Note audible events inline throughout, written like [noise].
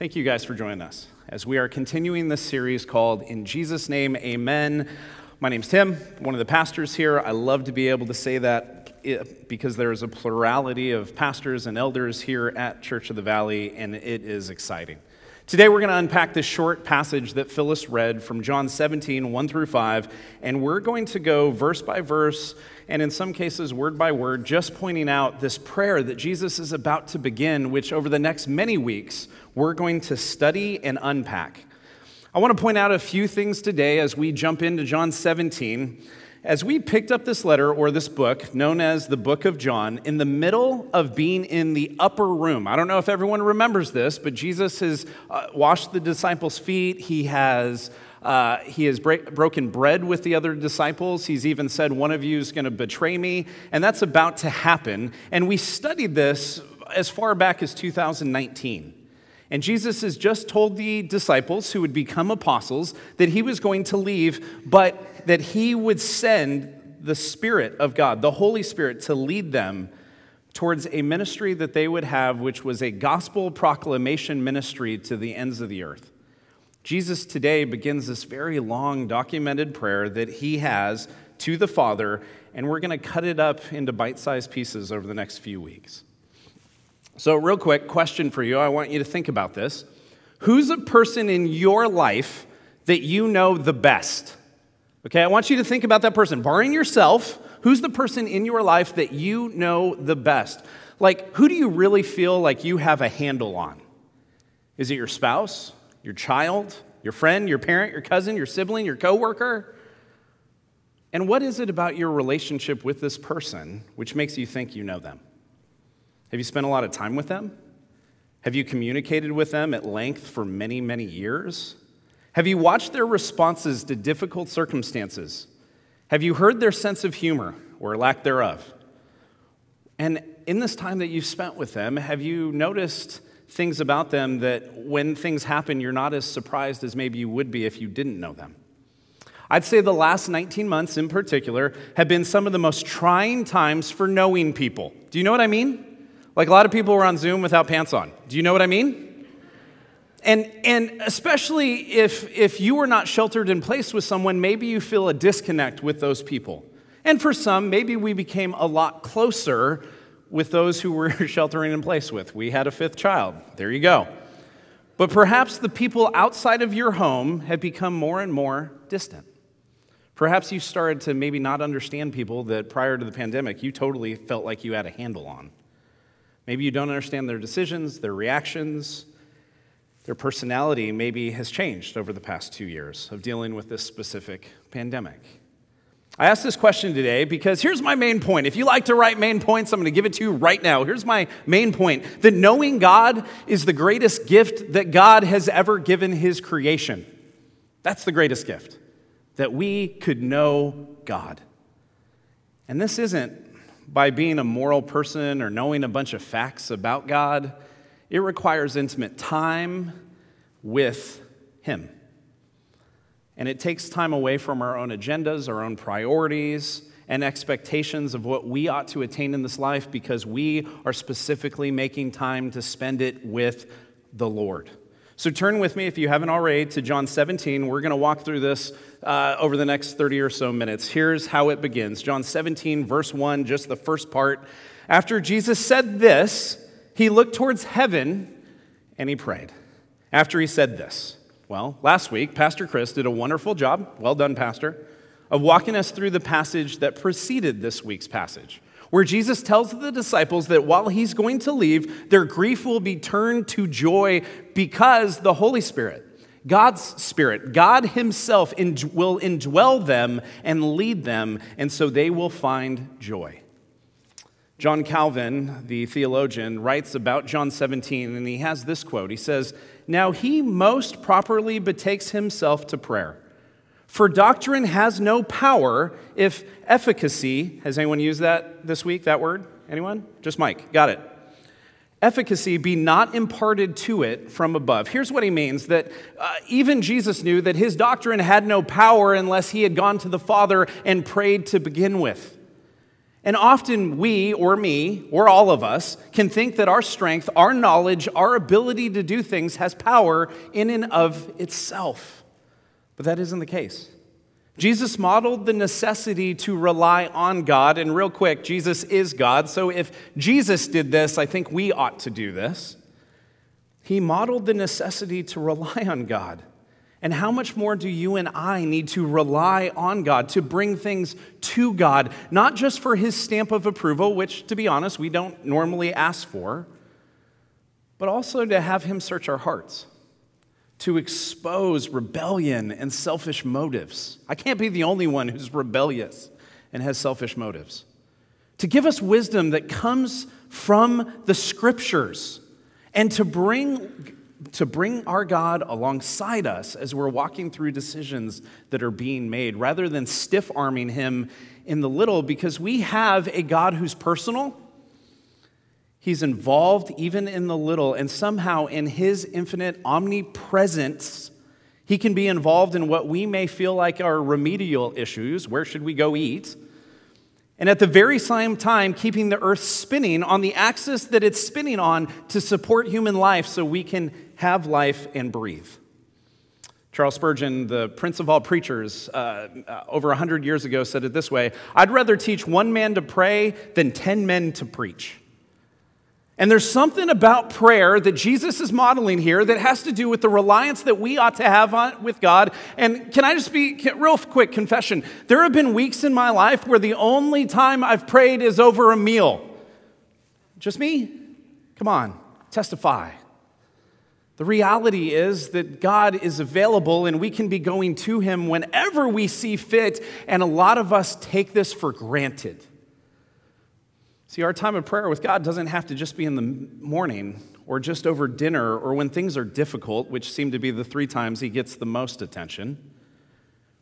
Thank you guys for joining us as we are continuing this series called In Jesus' Name, Amen. My name's Tim, one of the pastors here. I love to be able to say that because there is a plurality of pastors and elders here at Church of the Valley, and it is exciting. Today, we're going to unpack this short passage that Phyllis read from John 17, 1 through 5, and we're going to go verse by verse, and in some cases, word by word, just pointing out this prayer that Jesus is about to begin, which over the next many weeks, we're going to study and unpack. I want to point out a few things today as we jump into John 17. As we picked up this letter or this book, known as the Book of John, in the middle of being in the upper room, I don't know if everyone remembers this, but Jesus has uh, washed the disciples' feet. He has, uh, he has break, broken bread with the other disciples. He's even said, One of you is going to betray me. And that's about to happen. And we studied this as far back as 2019. And Jesus has just told the disciples who would become apostles that he was going to leave, but that he would send the Spirit of God, the Holy Spirit, to lead them towards a ministry that they would have, which was a gospel proclamation ministry to the ends of the earth. Jesus today begins this very long documented prayer that he has to the Father, and we're going to cut it up into bite sized pieces over the next few weeks. So, real quick question for you. I want you to think about this. Who's a person in your life that you know the best? Okay, I want you to think about that person. Barring yourself, who's the person in your life that you know the best? Like, who do you really feel like you have a handle on? Is it your spouse, your child, your friend, your parent, your cousin, your sibling, your coworker? And what is it about your relationship with this person which makes you think you know them? Have you spent a lot of time with them? Have you communicated with them at length for many, many years? Have you watched their responses to difficult circumstances? Have you heard their sense of humor or lack thereof? And in this time that you've spent with them, have you noticed things about them that when things happen, you're not as surprised as maybe you would be if you didn't know them? I'd say the last 19 months in particular have been some of the most trying times for knowing people. Do you know what I mean? Like a lot of people were on Zoom without pants on. Do you know what I mean? And, and especially if, if you were not sheltered in place with someone, maybe you feel a disconnect with those people. And for some, maybe we became a lot closer with those who were [laughs] sheltering in place with. We had a fifth child. There you go. But perhaps the people outside of your home have become more and more distant. Perhaps you started to maybe not understand people that prior to the pandemic you totally felt like you had a handle on. Maybe you don't understand their decisions, their reactions, their personality maybe has changed over the past two years of dealing with this specific pandemic. I asked this question today because here's my main point. If you like to write main points, I'm going to give it to you right now. Here's my main point that knowing God is the greatest gift that God has ever given his creation. That's the greatest gift, that we could know God. And this isn't by being a moral person or knowing a bunch of facts about God. It requires intimate time with Him. And it takes time away from our own agendas, our own priorities, and expectations of what we ought to attain in this life because we are specifically making time to spend it with the Lord. So turn with me, if you haven't already, to John 17. We're going to walk through this uh, over the next 30 or so minutes. Here's how it begins John 17, verse 1, just the first part. After Jesus said this, he looked towards heaven and he prayed. After he said this, well, last week, Pastor Chris did a wonderful job. Well done, Pastor, of walking us through the passage that preceded this week's passage where Jesus tells the disciples that while he's going to leave, their grief will be turned to joy because the Holy Spirit, God's Spirit, God Himself will indwell them and lead them, and so they will find joy. John Calvin, the theologian, writes about John 17, and he has this quote. He says, Now he most properly betakes himself to prayer for doctrine has no power if efficacy, has anyone used that this week, that word? Anyone? Just Mike, got it. Efficacy be not imparted to it from above. Here's what he means that uh, even Jesus knew that his doctrine had no power unless he had gone to the Father and prayed to begin with. And often we, or me, or all of us, can think that our strength, our knowledge, our ability to do things has power in and of itself. But that isn't the case. Jesus modeled the necessity to rely on God. And real quick, Jesus is God. So if Jesus did this, I think we ought to do this. He modeled the necessity to rely on God. And how much more do you and I need to rely on God, to bring things to God, not just for His stamp of approval, which, to be honest, we don't normally ask for, but also to have Him search our hearts to expose rebellion and selfish motives. I can't be the only one who's rebellious and has selfish motives. To give us wisdom that comes from the scriptures and to bring, to bring our God alongside us as we're walking through decisions that are being made rather than stiff arming him in the little because we have a God who's personal He's involved even in the little, and somehow in his infinite omnipresence, he can be involved in what we may feel like are remedial issues. Where should we go eat? And at the very same time, keeping the earth spinning on the axis that it's spinning on to support human life so we can have life and breathe. Charles Spurgeon, the prince of all preachers, uh, uh, over 100 years ago, said it this way I'd rather teach one man to pray than 10 men to preach. And there's something about prayer that Jesus is modeling here that has to do with the reliance that we ought to have on, with God. And can I just be real quick confession? There have been weeks in my life where the only time I've prayed is over a meal. Just me? Come on, testify. The reality is that God is available and we can be going to Him whenever we see fit, and a lot of us take this for granted. See, our time of prayer with God doesn't have to just be in the morning or just over dinner or when things are difficult, which seem to be the three times he gets the most attention.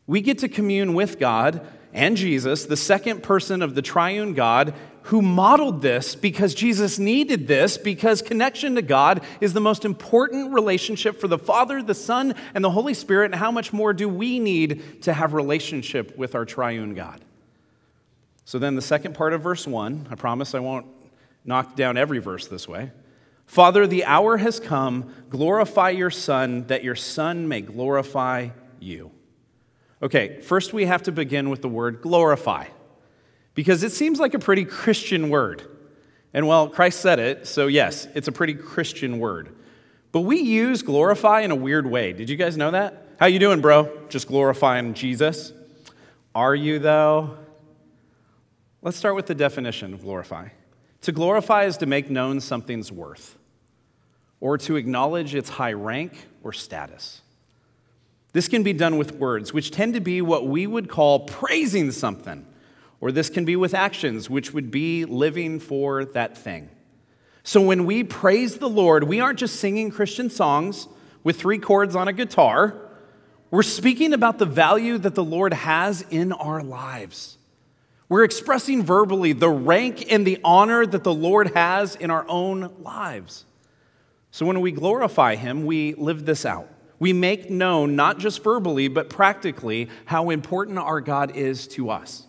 We get to commune with God and Jesus, the second person of the triune God, who modeled this because Jesus needed this, because connection to God is the most important relationship for the Father, the Son, and the Holy Spirit. And how much more do we need to have relationship with our triune God? So then, the second part of verse 1, I promise I won't knock down every verse this way. Father, the hour has come. Glorify your Son, that your Son may glorify you. Okay, first we have to begin with the word glorify, because it seems like a pretty Christian word. And well, Christ said it, so yes, it's a pretty Christian word. But we use glorify in a weird way. Did you guys know that? How you doing, bro? Just glorifying Jesus? Are you though? Let's start with the definition of glorify. To glorify is to make known something's worth, or to acknowledge its high rank or status. This can be done with words, which tend to be what we would call praising something, or this can be with actions, which would be living for that thing. So when we praise the Lord, we aren't just singing Christian songs with three chords on a guitar. We're speaking about the value that the Lord has in our lives. We're expressing verbally the rank and the honor that the Lord has in our own lives. So when we glorify Him, we live this out. We make known, not just verbally, but practically, how important our God is to us.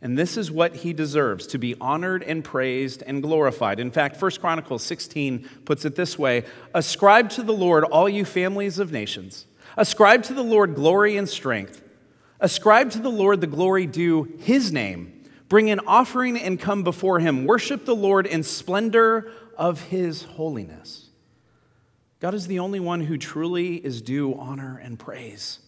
And this is what he deserves to be honored and praised and glorified. In fact, 1 Chronicles 16 puts it this way Ascribe to the Lord, all you families of nations. Ascribe to the Lord glory and strength. Ascribe to the Lord the glory due his name. Bring an offering and come before him. Worship the Lord in splendor of his holiness. God is the only one who truly is due honor and praise.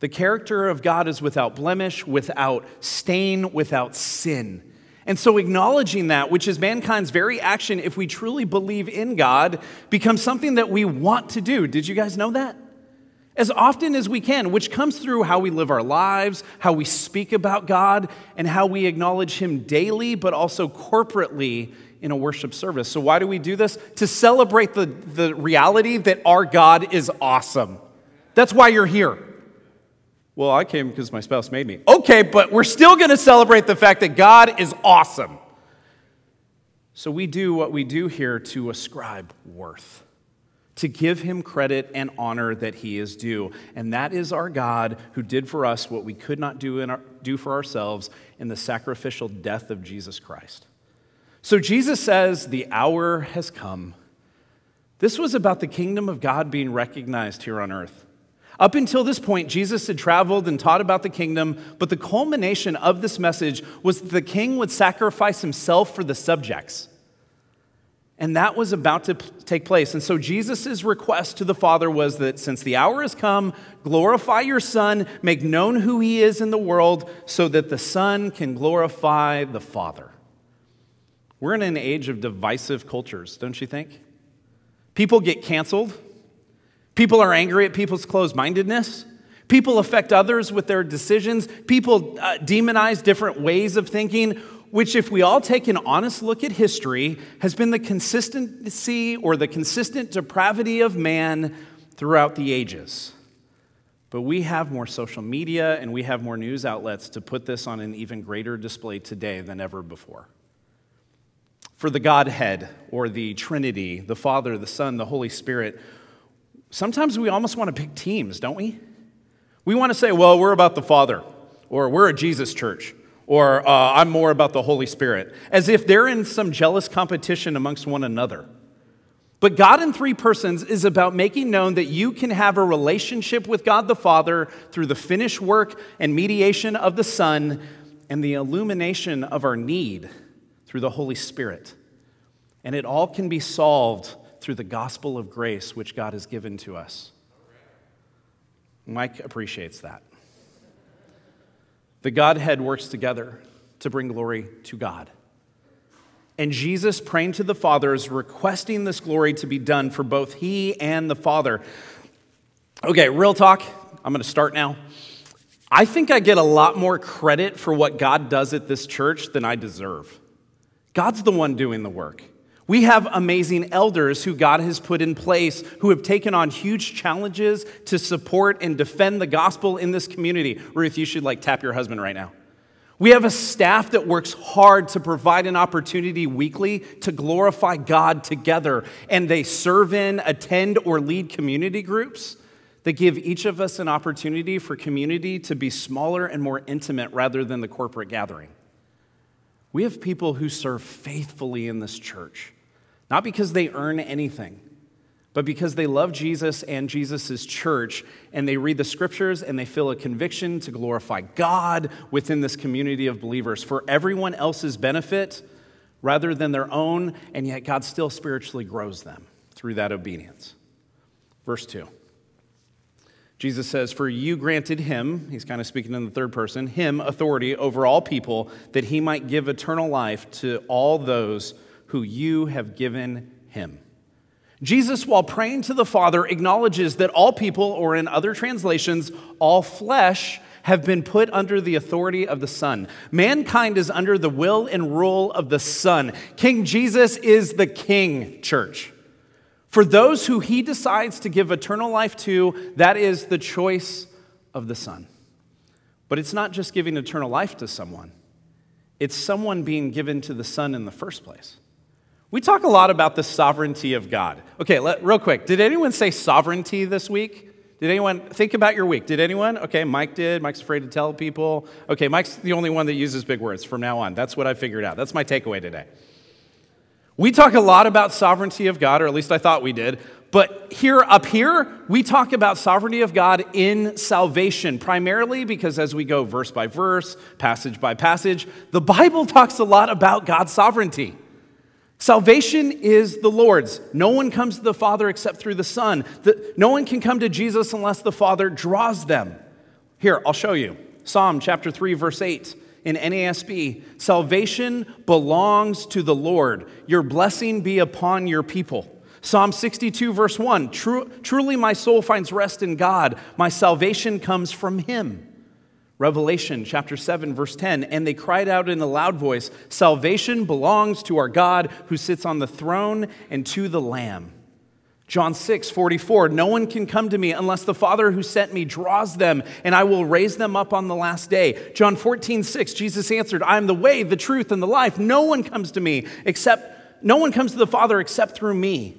The character of God is without blemish, without stain, without sin. And so, acknowledging that, which is mankind's very action, if we truly believe in God, becomes something that we want to do. Did you guys know that? As often as we can, which comes through how we live our lives, how we speak about God, and how we acknowledge Him daily, but also corporately in a worship service. So, why do we do this? To celebrate the, the reality that our God is awesome. That's why you're here. Well, I came because my spouse made me. Okay, but we're still going to celebrate the fact that God is awesome. So, we do what we do here to ascribe worth to give him credit and honor that he is due. And that is our God who did for us what we could not do, our, do for ourselves in the sacrificial death of Jesus Christ. So Jesus says, The hour has come. This was about the kingdom of God being recognized here on earth. Up until this point, Jesus had traveled and taught about the kingdom, but the culmination of this message was that the king would sacrifice himself for the subjects. And that was about to take place. And so Jesus' request to the Father was that since the hour has come, glorify your Son, make known who he is in the world, so that the Son can glorify the Father. We're in an age of divisive cultures, don't you think? People get canceled. People are angry at people's closed mindedness. People affect others with their decisions. People uh, demonize different ways of thinking which, if we all take an honest look at history, has been the consistency or the consistent depravity of man throughout the ages. But we have more social media and we have more news outlets to put this on an even greater display today than ever before. For the Godhead or the Trinity, the Father, the Son, the Holy Spirit, sometimes we almost want to pick teams, don't we? We want to say, well, we're about the Father, or we're a Jesus church, or uh, I'm more about the Holy Spirit, as if they're in some jealous competition amongst one another. But God in three persons is about making known that you can have a relationship with God the Father through the finished work and mediation of the Son and the illumination of our need through the Holy Spirit. And it all can be solved through the gospel of grace which God has given to us. Mike appreciates that. The Godhead works together to bring glory to God. And Jesus, praying to the Father, is requesting this glory to be done for both He and the Father. Okay, real talk. I'm going to start now. I think I get a lot more credit for what God does at this church than I deserve. God's the one doing the work. We have amazing elders who God has put in place who have taken on huge challenges to support and defend the gospel in this community. Ruth, you should like tap your husband right now. We have a staff that works hard to provide an opportunity weekly to glorify God together, and they serve in, attend, or lead community groups that give each of us an opportunity for community to be smaller and more intimate rather than the corporate gathering. We have people who serve faithfully in this church not because they earn anything, but because they love Jesus and Jesus' church, and they read the scriptures and they feel a conviction to glorify God within this community of believers for everyone else's benefit rather than their own, and yet God still spiritually grows them through that obedience. Verse 2. Jesus says, For you granted him, he's kind of speaking in the third person, him authority over all people, that he might give eternal life to all those who you have given him. Jesus, while praying to the Father, acknowledges that all people, or in other translations, all flesh, have been put under the authority of the Son. Mankind is under the will and rule of the Son. King Jesus is the King, church. For those who he decides to give eternal life to, that is the choice of the Son. But it's not just giving eternal life to someone, it's someone being given to the Son in the first place. We talk a lot about the sovereignty of God. Okay, let, real quick. Did anyone say sovereignty this week? Did anyone think about your week? Did anyone? Okay, Mike did. Mike's afraid to tell people. Okay, Mike's the only one that uses big words from now on. That's what I figured out. That's my takeaway today. We talk a lot about sovereignty of God, or at least I thought we did. But here, up here, we talk about sovereignty of God in salvation, primarily because as we go verse by verse, passage by passage, the Bible talks a lot about God's sovereignty. Salvation is the Lord's. No one comes to the Father except through the Son. The, no one can come to Jesus unless the Father draws them. Here, I'll show you. Psalm chapter 3, verse 8 in NASB Salvation belongs to the Lord. Your blessing be upon your people. Psalm 62, verse 1 Truly my soul finds rest in God. My salvation comes from him. Revelation chapter 7, verse 10, and they cried out in a loud voice Salvation belongs to our God who sits on the throne and to the Lamb. John 6, 44, no one can come to me unless the Father who sent me draws them, and I will raise them up on the last day. John 14, 6, Jesus answered, I am the way, the truth, and the life. No one comes to me except, no one comes to the Father except through me.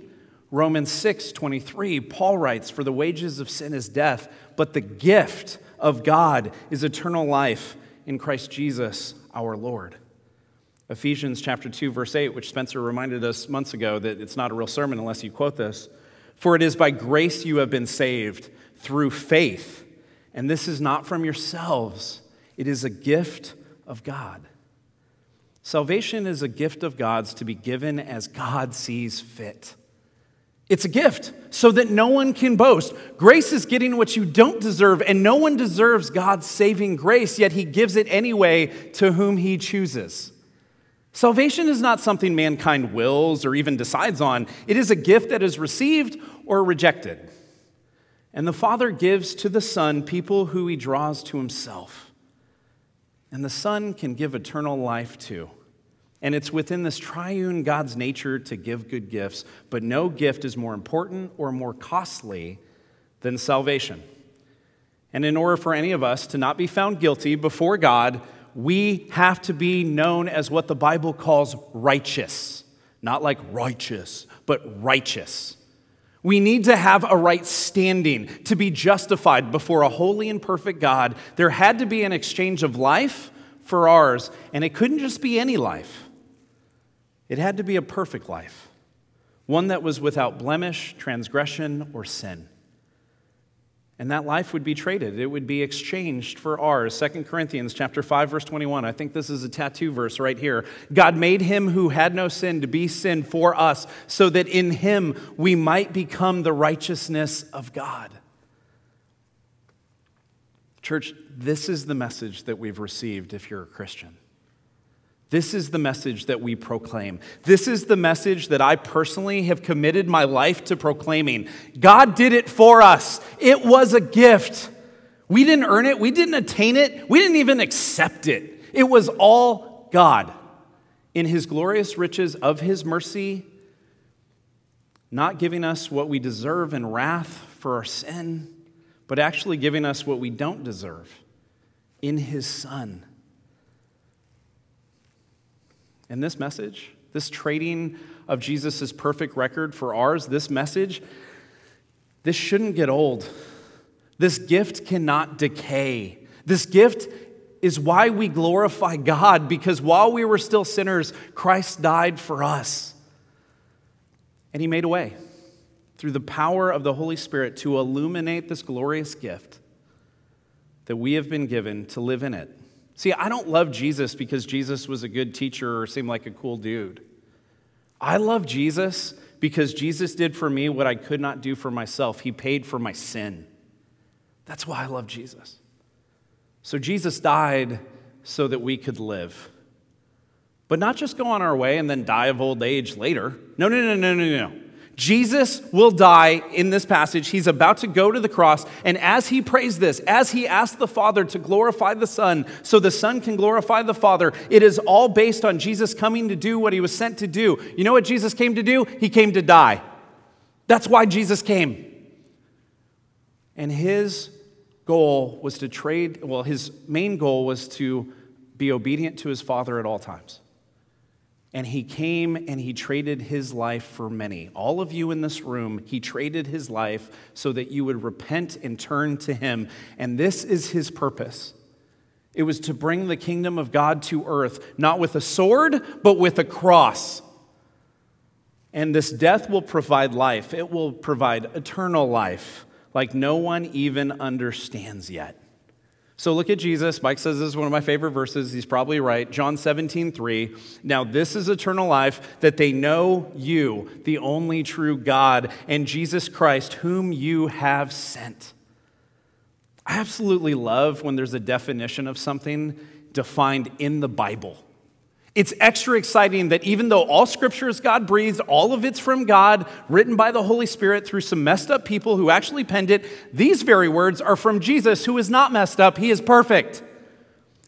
Romans 6 23, Paul writes, For the wages of sin is death, but the gift of God is eternal life in Christ Jesus our Lord. Ephesians chapter 2 verse 8 which Spencer reminded us months ago that it's not a real sermon unless you quote this. For it is by grace you have been saved through faith. And this is not from yourselves. It is a gift of God. Salvation is a gift of God's to be given as God sees fit it's a gift so that no one can boast. Grace is getting what you don't deserve, and no one deserves God's saving grace, yet He gives it anyway to whom He chooses. Salvation is not something mankind wills or even decides on, it is a gift that is received or rejected. And the Father gives to the Son people who He draws to Himself. And the Son can give eternal life to. And it's within this triune God's nature to give good gifts, but no gift is more important or more costly than salvation. And in order for any of us to not be found guilty before God, we have to be known as what the Bible calls righteous. Not like righteous, but righteous. We need to have a right standing to be justified before a holy and perfect God. There had to be an exchange of life for ours, and it couldn't just be any life. It had to be a perfect life, one that was without blemish, transgression, or sin. And that life would be traded. It would be exchanged for ours. 2 corinthians chapter 5 verse 21 i think this is a tattoo verse right here. God made him who had no sin to be sin for us so that in him we might become the righteousness of god. Church this is the message that we've received if you're a christian this is the message that we proclaim. This is the message that I personally have committed my life to proclaiming. God did it for us, it was a gift. We didn't earn it, we didn't attain it, we didn't even accept it. It was all God in His glorious riches of His mercy, not giving us what we deserve in wrath for our sin, but actually giving us what we don't deserve in His Son. And this message, this trading of Jesus' perfect record for ours, this message, this shouldn't get old. This gift cannot decay. This gift is why we glorify God, because while we were still sinners, Christ died for us. And He made a way through the power of the Holy Spirit to illuminate this glorious gift that we have been given to live in it. See, I don't love Jesus because Jesus was a good teacher or seemed like a cool dude. I love Jesus because Jesus did for me what I could not do for myself. He paid for my sin. That's why I love Jesus. So Jesus died so that we could live. But not just go on our way and then die of old age later. No, no, no, no, no, no. Jesus will die in this passage. He's about to go to the cross. And as he prays this, as he asks the Father to glorify the Son so the Son can glorify the Father, it is all based on Jesus coming to do what he was sent to do. You know what Jesus came to do? He came to die. That's why Jesus came. And his goal was to trade, well, his main goal was to be obedient to his Father at all times. And he came and he traded his life for many. All of you in this room, he traded his life so that you would repent and turn to him. And this is his purpose. It was to bring the kingdom of God to earth, not with a sword, but with a cross. And this death will provide life, it will provide eternal life, like no one even understands yet. So look at Jesus. Mike says this is one of my favorite verses. He's probably right. John 17, 3. Now, this is eternal life, that they know you, the only true God, and Jesus Christ, whom you have sent. I absolutely love when there's a definition of something defined in the Bible. It's extra exciting that even though all scripture is God breathed, all of it's from God, written by the Holy Spirit through some messed up people who actually penned it, these very words are from Jesus, who is not messed up. He is perfect.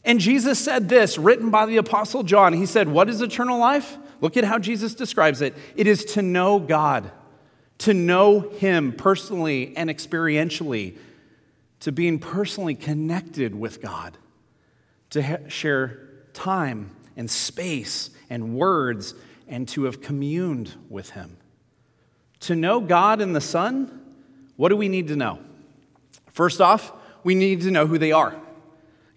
And Jesus said this, written by the Apostle John. He said, What is eternal life? Look at how Jesus describes it it is to know God, to know Him personally and experientially, to being personally connected with God, to share time and space and words and to have communed with him. To know God and the Son, what do we need to know? First off, we need to know who they are.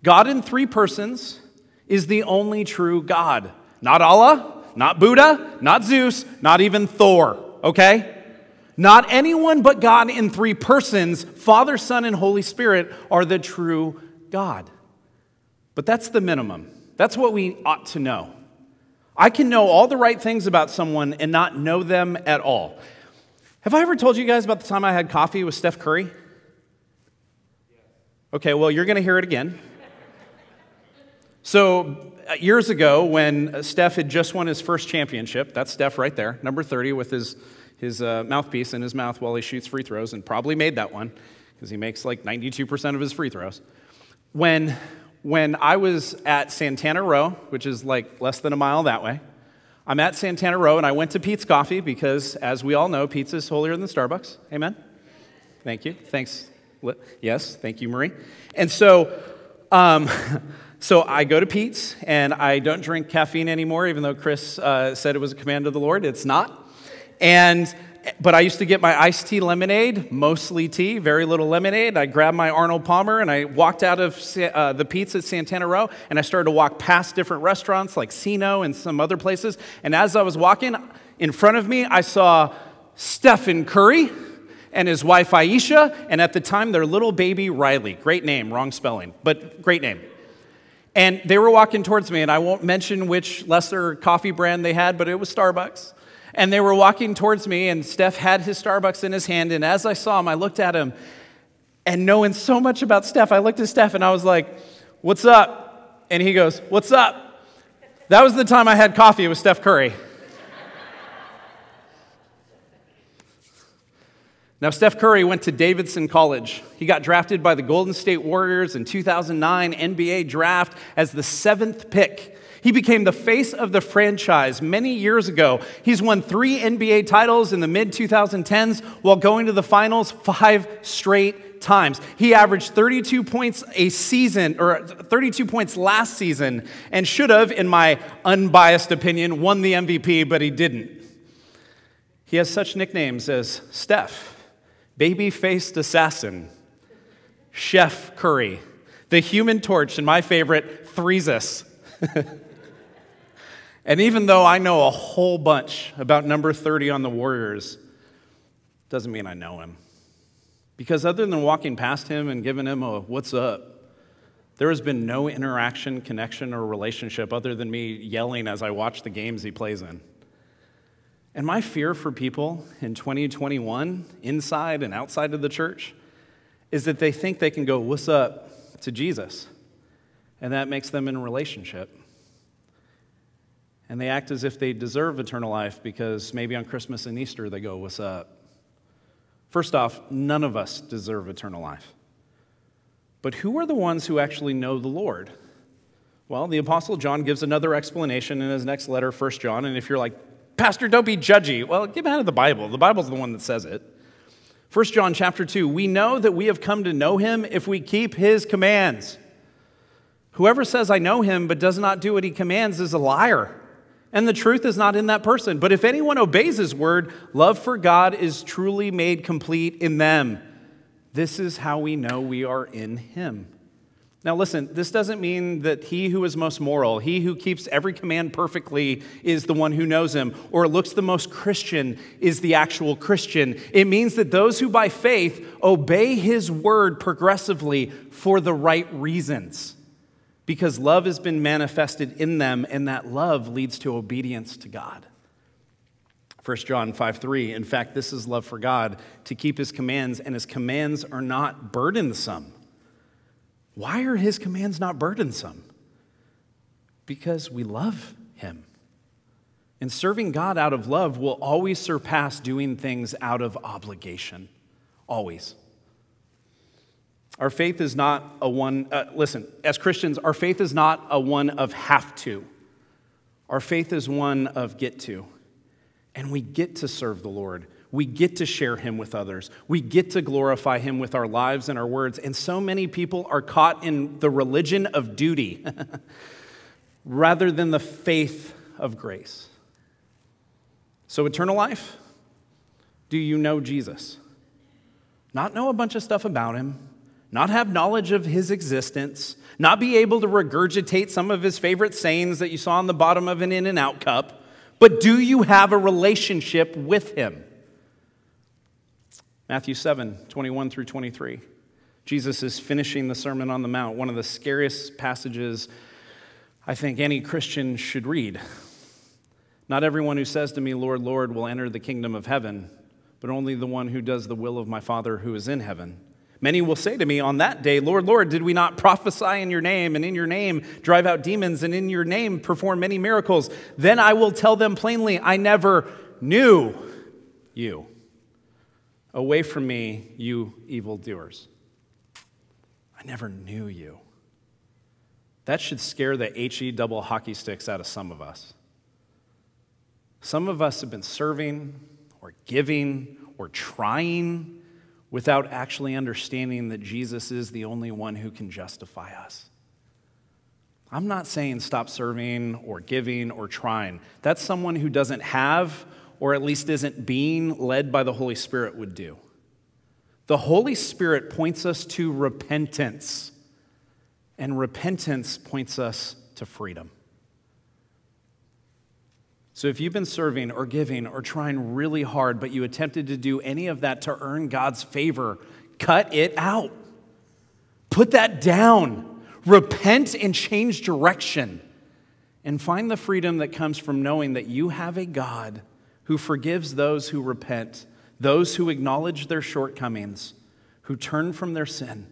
God in three persons is the only true God. Not Allah, not Buddha, not Zeus, not even Thor, okay? Not anyone but God in three persons, Father, Son, and Holy Spirit, are the true God. But that's the minimum. That's what we ought to know. I can know all the right things about someone and not know them at all. Have I ever told you guys about the time I had coffee with Steph Curry? Okay, well, you're going to hear it again. So, uh, years ago, when Steph had just won his first championship, that's Steph right there, number 30, with his, his uh, mouthpiece in his mouth while he shoots free throws, and probably made that one because he makes like 92% of his free throws. When, when I was at Santana Row, which is like less than a mile that way, I'm at Santana Row and I went to Peet's Coffee because, as we all know, Peet's is holier than Starbucks. Amen? Thank you. Thanks. Yes, thank you, Marie. And so, um, [laughs] so I go to Peet's and I don't drink caffeine anymore, even though Chris uh, said it was a command of the Lord. It's not. And but I used to get my iced tea lemonade, mostly tea, very little lemonade. I grabbed my Arnold Palmer and I walked out of uh, the Peet's at Santana Row and I started to walk past different restaurants like Sino and some other places. And as I was walking, in front of me, I saw Stephen Curry and his wife Ayesha, and at the time, their little baby Riley. Great name, wrong spelling, but great name. And they were walking towards me, and I won't mention which lesser coffee brand they had, but it was Starbucks. And they were walking towards me, and Steph had his Starbucks in his hand. And as I saw him, I looked at him. And knowing so much about Steph, I looked at Steph and I was like, What's up? And he goes, What's up? That was the time I had coffee with Steph Curry. Now, Steph Curry went to Davidson College. He got drafted by the Golden State Warriors in 2009 NBA draft as the seventh pick. He became the face of the franchise many years ago. He's won three NBA titles in the mid 2010s while going to the finals five straight times. He averaged 32 points a season, or 32 points last season, and should have, in my unbiased opinion, won the MVP, but he didn't. He has such nicknames as Steph, Baby Faced Assassin, Chef Curry, the Human Torch, and my favorite, Threesus. [laughs] And even though I know a whole bunch about number 30 on the Warriors, doesn't mean I know him. Because other than walking past him and giving him a what's up, there has been no interaction, connection, or relationship other than me yelling as I watch the games he plays in. And my fear for people in 2021, inside and outside of the church, is that they think they can go, What's up to Jesus? And that makes them in a relationship and they act as if they deserve eternal life because maybe on Christmas and Easter they go, What's up? First off, none of us deserve eternal life. But who are the ones who actually know the Lord? Well, the Apostle John gives another explanation in his next letter, 1 John. And if you're like, Pastor, don't be judgy, well, get out of the Bible. The Bible's the one that says it. 1 John chapter 2 We know that we have come to know him if we keep his commands. Whoever says, I know him, but does not do what he commands is a liar and the truth is not in that person. But if anyone obeys his word, love for God is truly made complete in them. This is how we know we are in him. Now, listen, this doesn't mean that he who is most moral, he who keeps every command perfectly, is the one who knows him, or looks the most Christian is the actual Christian. It means that those who by faith obey his word progressively for the right reasons because love has been manifested in them, and that love leads to obedience to God. 1 John 5 3, in fact, this is love for God, to keep his commands, and his commands are not burdensome. Why are his commands not burdensome? Because we love him. And serving God out of love will always surpass doing things out of obligation. Always. Our faith is not a one, uh, listen, as Christians, our faith is not a one of have to. Our faith is one of get to. And we get to serve the Lord. We get to share Him with others. We get to glorify Him with our lives and our words. And so many people are caught in the religion of duty [laughs] rather than the faith of grace. So, eternal life, do you know Jesus? Not know a bunch of stuff about him, not have knowledge of his existence, not be able to regurgitate some of his favorite sayings that you saw on the bottom of an In N Out cup, but do you have a relationship with him? Matthew 7 21 through 23. Jesus is finishing the Sermon on the Mount, one of the scariest passages I think any Christian should read. Not everyone who says to me, Lord, Lord, will enter the kingdom of heaven, but only the one who does the will of my Father who is in heaven. Many will say to me on that day, Lord, Lord, did we not prophesy in your name, and in your name drive out demons, and in your name perform many miracles? Then I will tell them plainly, I never knew you. Away from me, you evildoers. I never knew you. That should scare the HE double hockey sticks out of some of us. Some of us have been serving or giving or trying without actually understanding that Jesus is the only one who can justify us. I'm not saying stop serving or giving or trying. That's someone who doesn't have or at least isn't being led by the Holy Spirit would do. The Holy Spirit points us to repentance, and repentance points us to freedom. So, if you've been serving or giving or trying really hard, but you attempted to do any of that to earn God's favor, cut it out. Put that down. Repent and change direction. And find the freedom that comes from knowing that you have a God who forgives those who repent, those who acknowledge their shortcomings, who turn from their sin.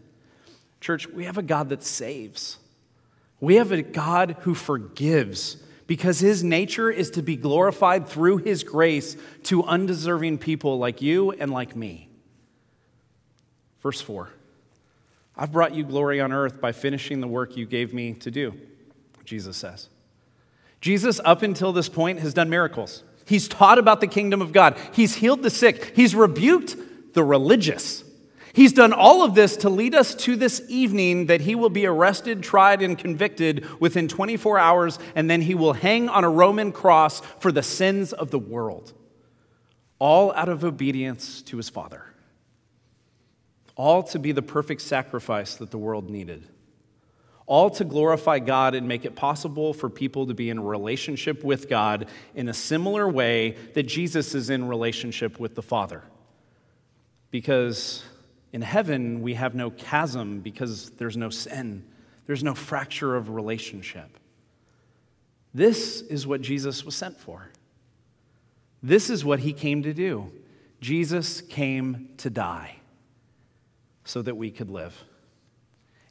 Church, we have a God that saves. We have a God who forgives because his nature is to be glorified through his grace to undeserving people like you and like me. Verse 4 I've brought you glory on earth by finishing the work you gave me to do, Jesus says. Jesus, up until this point, has done miracles. He's taught about the kingdom of God, he's healed the sick, he's rebuked the religious. He's done all of this to lead us to this evening that he will be arrested, tried, and convicted within 24 hours, and then he will hang on a Roman cross for the sins of the world. All out of obedience to his Father. All to be the perfect sacrifice that the world needed. All to glorify God and make it possible for people to be in relationship with God in a similar way that Jesus is in relationship with the Father. Because in heaven, we have no chasm because there's no sin, there's no fracture of relationship. This is what Jesus was sent for. This is what he came to do. Jesus came to die so that we could live.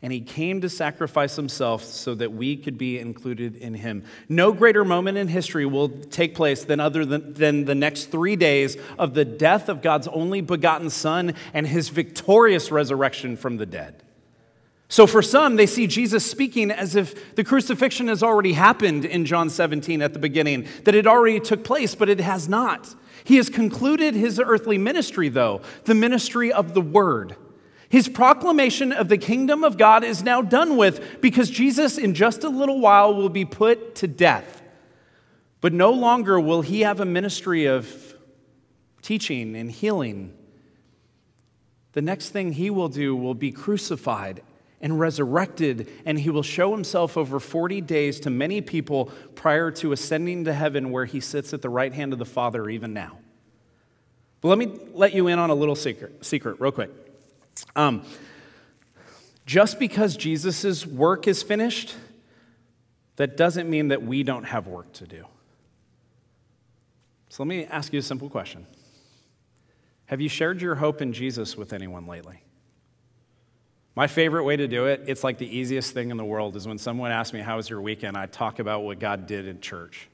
And he came to sacrifice himself so that we could be included in him. No greater moment in history will take place than other than, than the next three days of the death of God's only begotten Son and his victorious resurrection from the dead. So, for some, they see Jesus speaking as if the crucifixion has already happened in John 17 at the beginning, that it already took place, but it has not. He has concluded his earthly ministry, though, the ministry of the Word. His proclamation of the kingdom of God is now done with because Jesus, in just a little while, will be put to death. But no longer will he have a ministry of teaching and healing. The next thing he will do will be crucified and resurrected, and he will show himself over 40 days to many people prior to ascending to heaven, where he sits at the right hand of the Father even now. But let me let you in on a little secret, secret real quick. Um, just because Jesus' work is finished, that doesn't mean that we don't have work to do. So let me ask you a simple question Have you shared your hope in Jesus with anyone lately? My favorite way to do it, it's like the easiest thing in the world, is when someone asks me, How was your weekend? I talk about what God did in church.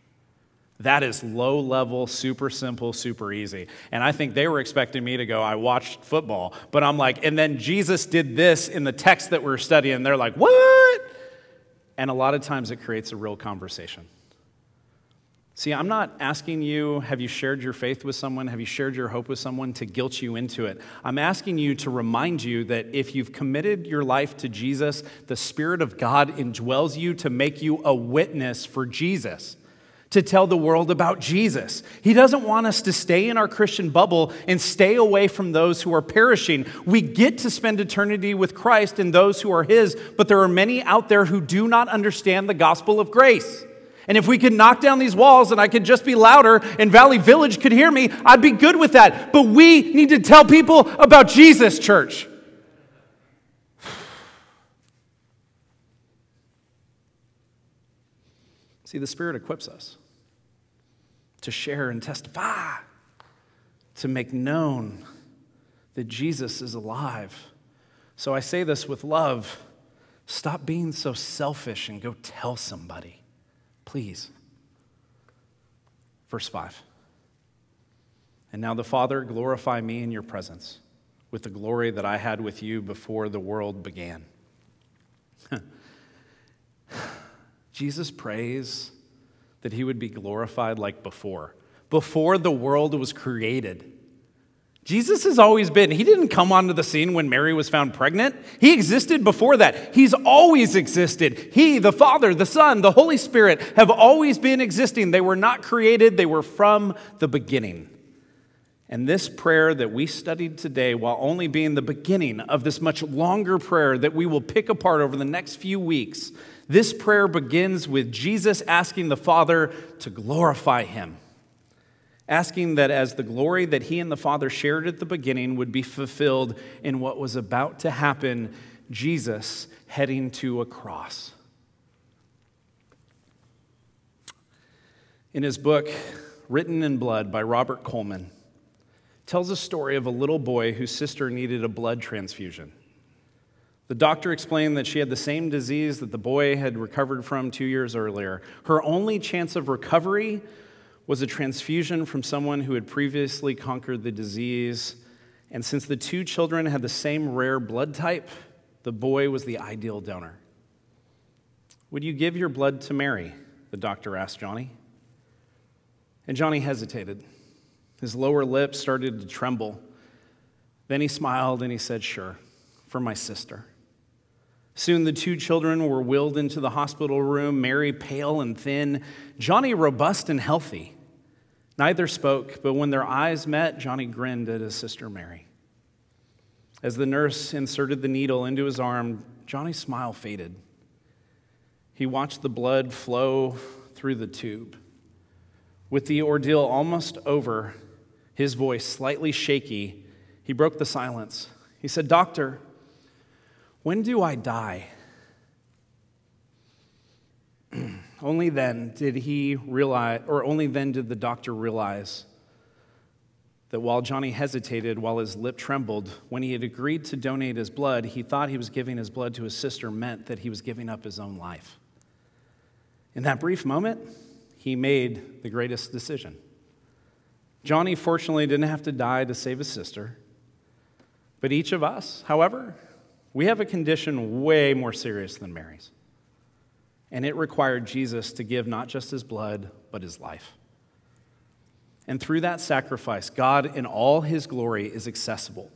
That is low level, super simple, super easy. And I think they were expecting me to go, I watched football. But I'm like, and then Jesus did this in the text that we're studying. They're like, what? And a lot of times it creates a real conversation. See, I'm not asking you, have you shared your faith with someone? Have you shared your hope with someone to guilt you into it? I'm asking you to remind you that if you've committed your life to Jesus, the Spirit of God indwells you to make you a witness for Jesus to tell the world about Jesus. He doesn't want us to stay in our Christian bubble and stay away from those who are perishing. We get to spend eternity with Christ and those who are His, but there are many out there who do not understand the gospel of grace. And if we could knock down these walls and I could just be louder and Valley Village could hear me, I'd be good with that. But we need to tell people about Jesus, church. [sighs] See, the Spirit equips us to share and testify, to make known that Jesus is alive. So I say this with love stop being so selfish and go tell somebody, please. Verse 5. And now the Father, glorify me in your presence with the glory that I had with you before the world began. [laughs] Jesus prays that he would be glorified like before, before the world was created. Jesus has always been. He didn't come onto the scene when Mary was found pregnant. He existed before that. He's always existed. He, the Father, the Son, the Holy Spirit have always been existing. They were not created, they were from the beginning. And this prayer that we studied today, while only being the beginning of this much longer prayer that we will pick apart over the next few weeks, this prayer begins with Jesus asking the Father to glorify him, asking that as the glory that he and the Father shared at the beginning would be fulfilled in what was about to happen, Jesus heading to a cross. In his book, Written in Blood by Robert Coleman, tells a story of a little boy whose sister needed a blood transfusion. The doctor explained that she had the same disease that the boy had recovered from two years earlier. Her only chance of recovery was a transfusion from someone who had previously conquered the disease. And since the two children had the same rare blood type, the boy was the ideal donor. Would you give your blood to Mary? The doctor asked Johnny. And Johnny hesitated. His lower lip started to tremble. Then he smiled and he said, Sure, for my sister. Soon the two children were wheeled into the hospital room, Mary pale and thin, Johnny robust and healthy. Neither spoke, but when their eyes met, Johnny grinned at his sister Mary. As the nurse inserted the needle into his arm, Johnny's smile faded. He watched the blood flow through the tube. With the ordeal almost over, his voice slightly shaky, he broke the silence. He said, Doctor, when do I die? [clears throat] only then did he realize, or only then did the doctor realize that while Johnny hesitated, while his lip trembled, when he had agreed to donate his blood, he thought he was giving his blood to his sister meant that he was giving up his own life. In that brief moment, he made the greatest decision. Johnny fortunately didn't have to die to save his sister, but each of us, however, we have a condition way more serious than Mary's. And it required Jesus to give not just his blood, but his life. And through that sacrifice, God in all his glory is accessible.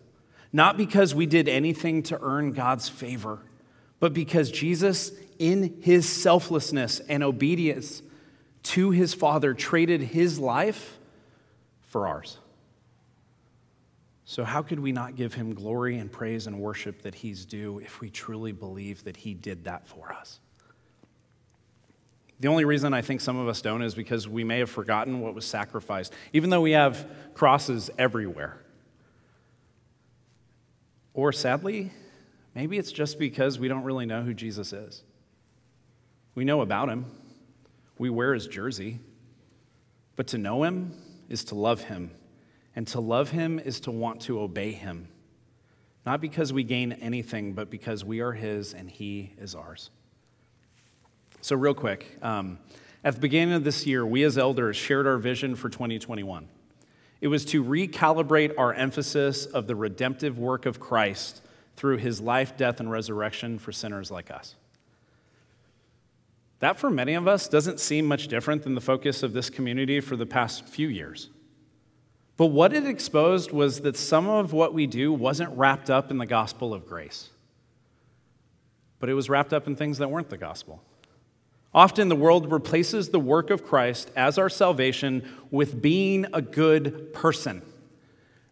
Not because we did anything to earn God's favor, but because Jesus, in his selflessness and obedience to his Father, traded his life for ours. So, how could we not give him glory and praise and worship that he's due if we truly believe that he did that for us? The only reason I think some of us don't is because we may have forgotten what was sacrificed, even though we have crosses everywhere. Or sadly, maybe it's just because we don't really know who Jesus is. We know about him, we wear his jersey, but to know him is to love him and to love him is to want to obey him, not because we gain anything, but because we are his and he is ours. So, real quick, um, at the beginning of this year, we as elders shared our vision for 2021. It was to recalibrate our emphasis of the redemptive work of Christ through his life, death, and resurrection for sinners like us. That, for many of us, doesn't seem much different than the focus of this community for the past few years. But what it exposed was that some of what we do wasn't wrapped up in the gospel of grace, but it was wrapped up in things that weren't the gospel. Often the world replaces the work of Christ as our salvation with being a good person.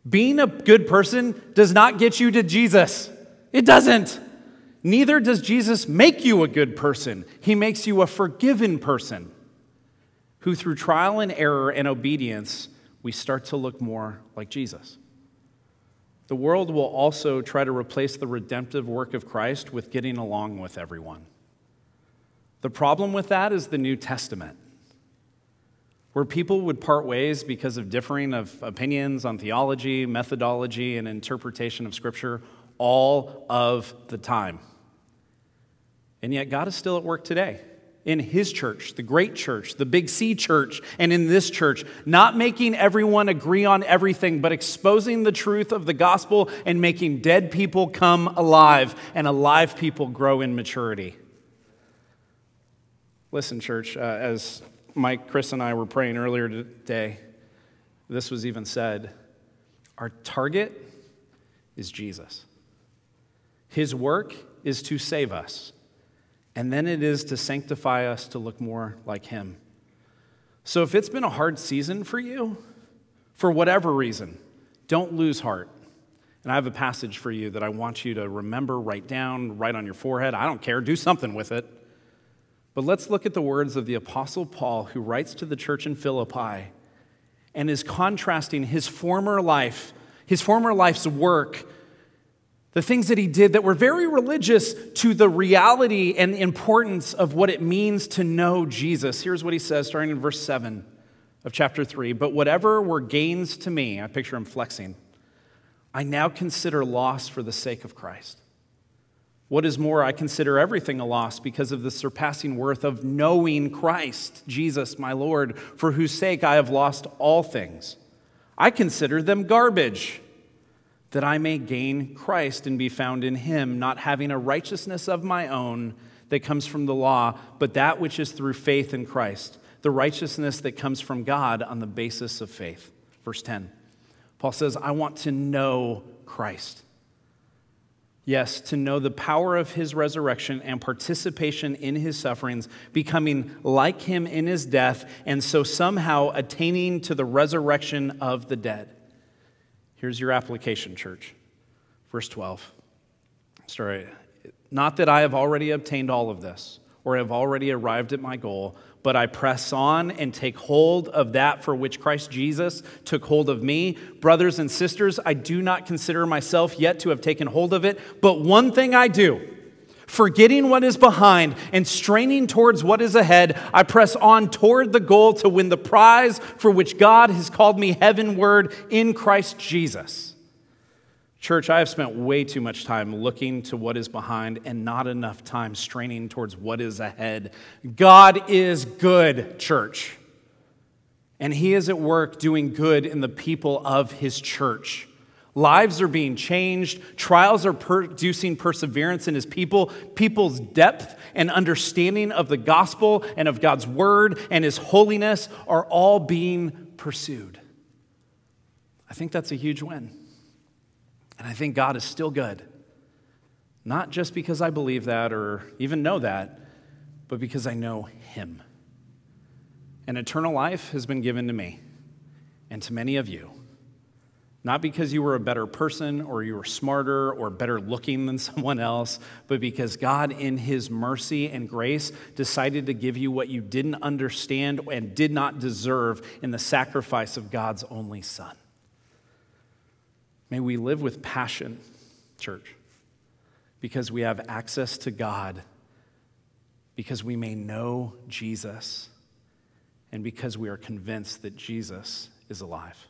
Being a good person does not get you to Jesus. It doesn't. Neither does Jesus make you a good person. He makes you a forgiven person who, through trial and error and obedience, we start to look more like Jesus. The world will also try to replace the redemptive work of Christ with getting along with everyone. The problem with that is the New Testament, where people would part ways because of differing of opinions on theology, methodology, and interpretation of Scripture all of the time. And yet, God is still at work today in His church, the great church, the big C church, and in this church, not making everyone agree on everything, but exposing the truth of the gospel and making dead people come alive and alive people grow in maturity. Listen, church, uh, as Mike, Chris, and I were praying earlier today, this was even said our target is Jesus. His work is to save us, and then it is to sanctify us to look more like Him. So if it's been a hard season for you, for whatever reason, don't lose heart. And I have a passage for you that I want you to remember, write down, write on your forehead. I don't care, do something with it. But let's look at the words of the Apostle Paul, who writes to the church in Philippi and is contrasting his former life, his former life's work, the things that he did that were very religious, to the reality and the importance of what it means to know Jesus. Here's what he says, starting in verse 7 of chapter 3 But whatever were gains to me, I picture him flexing, I now consider loss for the sake of Christ. What is more, I consider everything a loss because of the surpassing worth of knowing Christ, Jesus, my Lord, for whose sake I have lost all things. I consider them garbage, that I may gain Christ and be found in him, not having a righteousness of my own that comes from the law, but that which is through faith in Christ, the righteousness that comes from God on the basis of faith. Verse 10. Paul says, I want to know Christ Yes, to know the power of his resurrection and participation in his sufferings, becoming like him in his death, and so somehow attaining to the resurrection of the dead. Here's your application, church. Verse 12. Sorry. Not that I have already obtained all of this or have already arrived at my goal, but I press on and take hold of that for which Christ Jesus took hold of me. Brothers and sisters, I do not consider myself yet to have taken hold of it, but one thing I do. Forgetting what is behind and straining towards what is ahead, I press on toward the goal to win the prize for which God has called me heavenward in Christ Jesus. Church, I have spent way too much time looking to what is behind and not enough time straining towards what is ahead. God is good, church. And He is at work doing good in the people of His church. Lives are being changed. Trials are producing perseverance in his people. People's depth and understanding of the gospel and of God's word and his holiness are all being pursued. I think that's a huge win. And I think God is still good. Not just because I believe that or even know that, but because I know Him. And eternal life has been given to me and to many of you. Not because you were a better person or you were smarter or better looking than [laughs] someone else, but because God, in His mercy and grace, decided to give you what you didn't understand and did not deserve in the sacrifice of God's only Son. May we live with passion, church, because we have access to God, because we may know Jesus, and because we are convinced that Jesus is alive.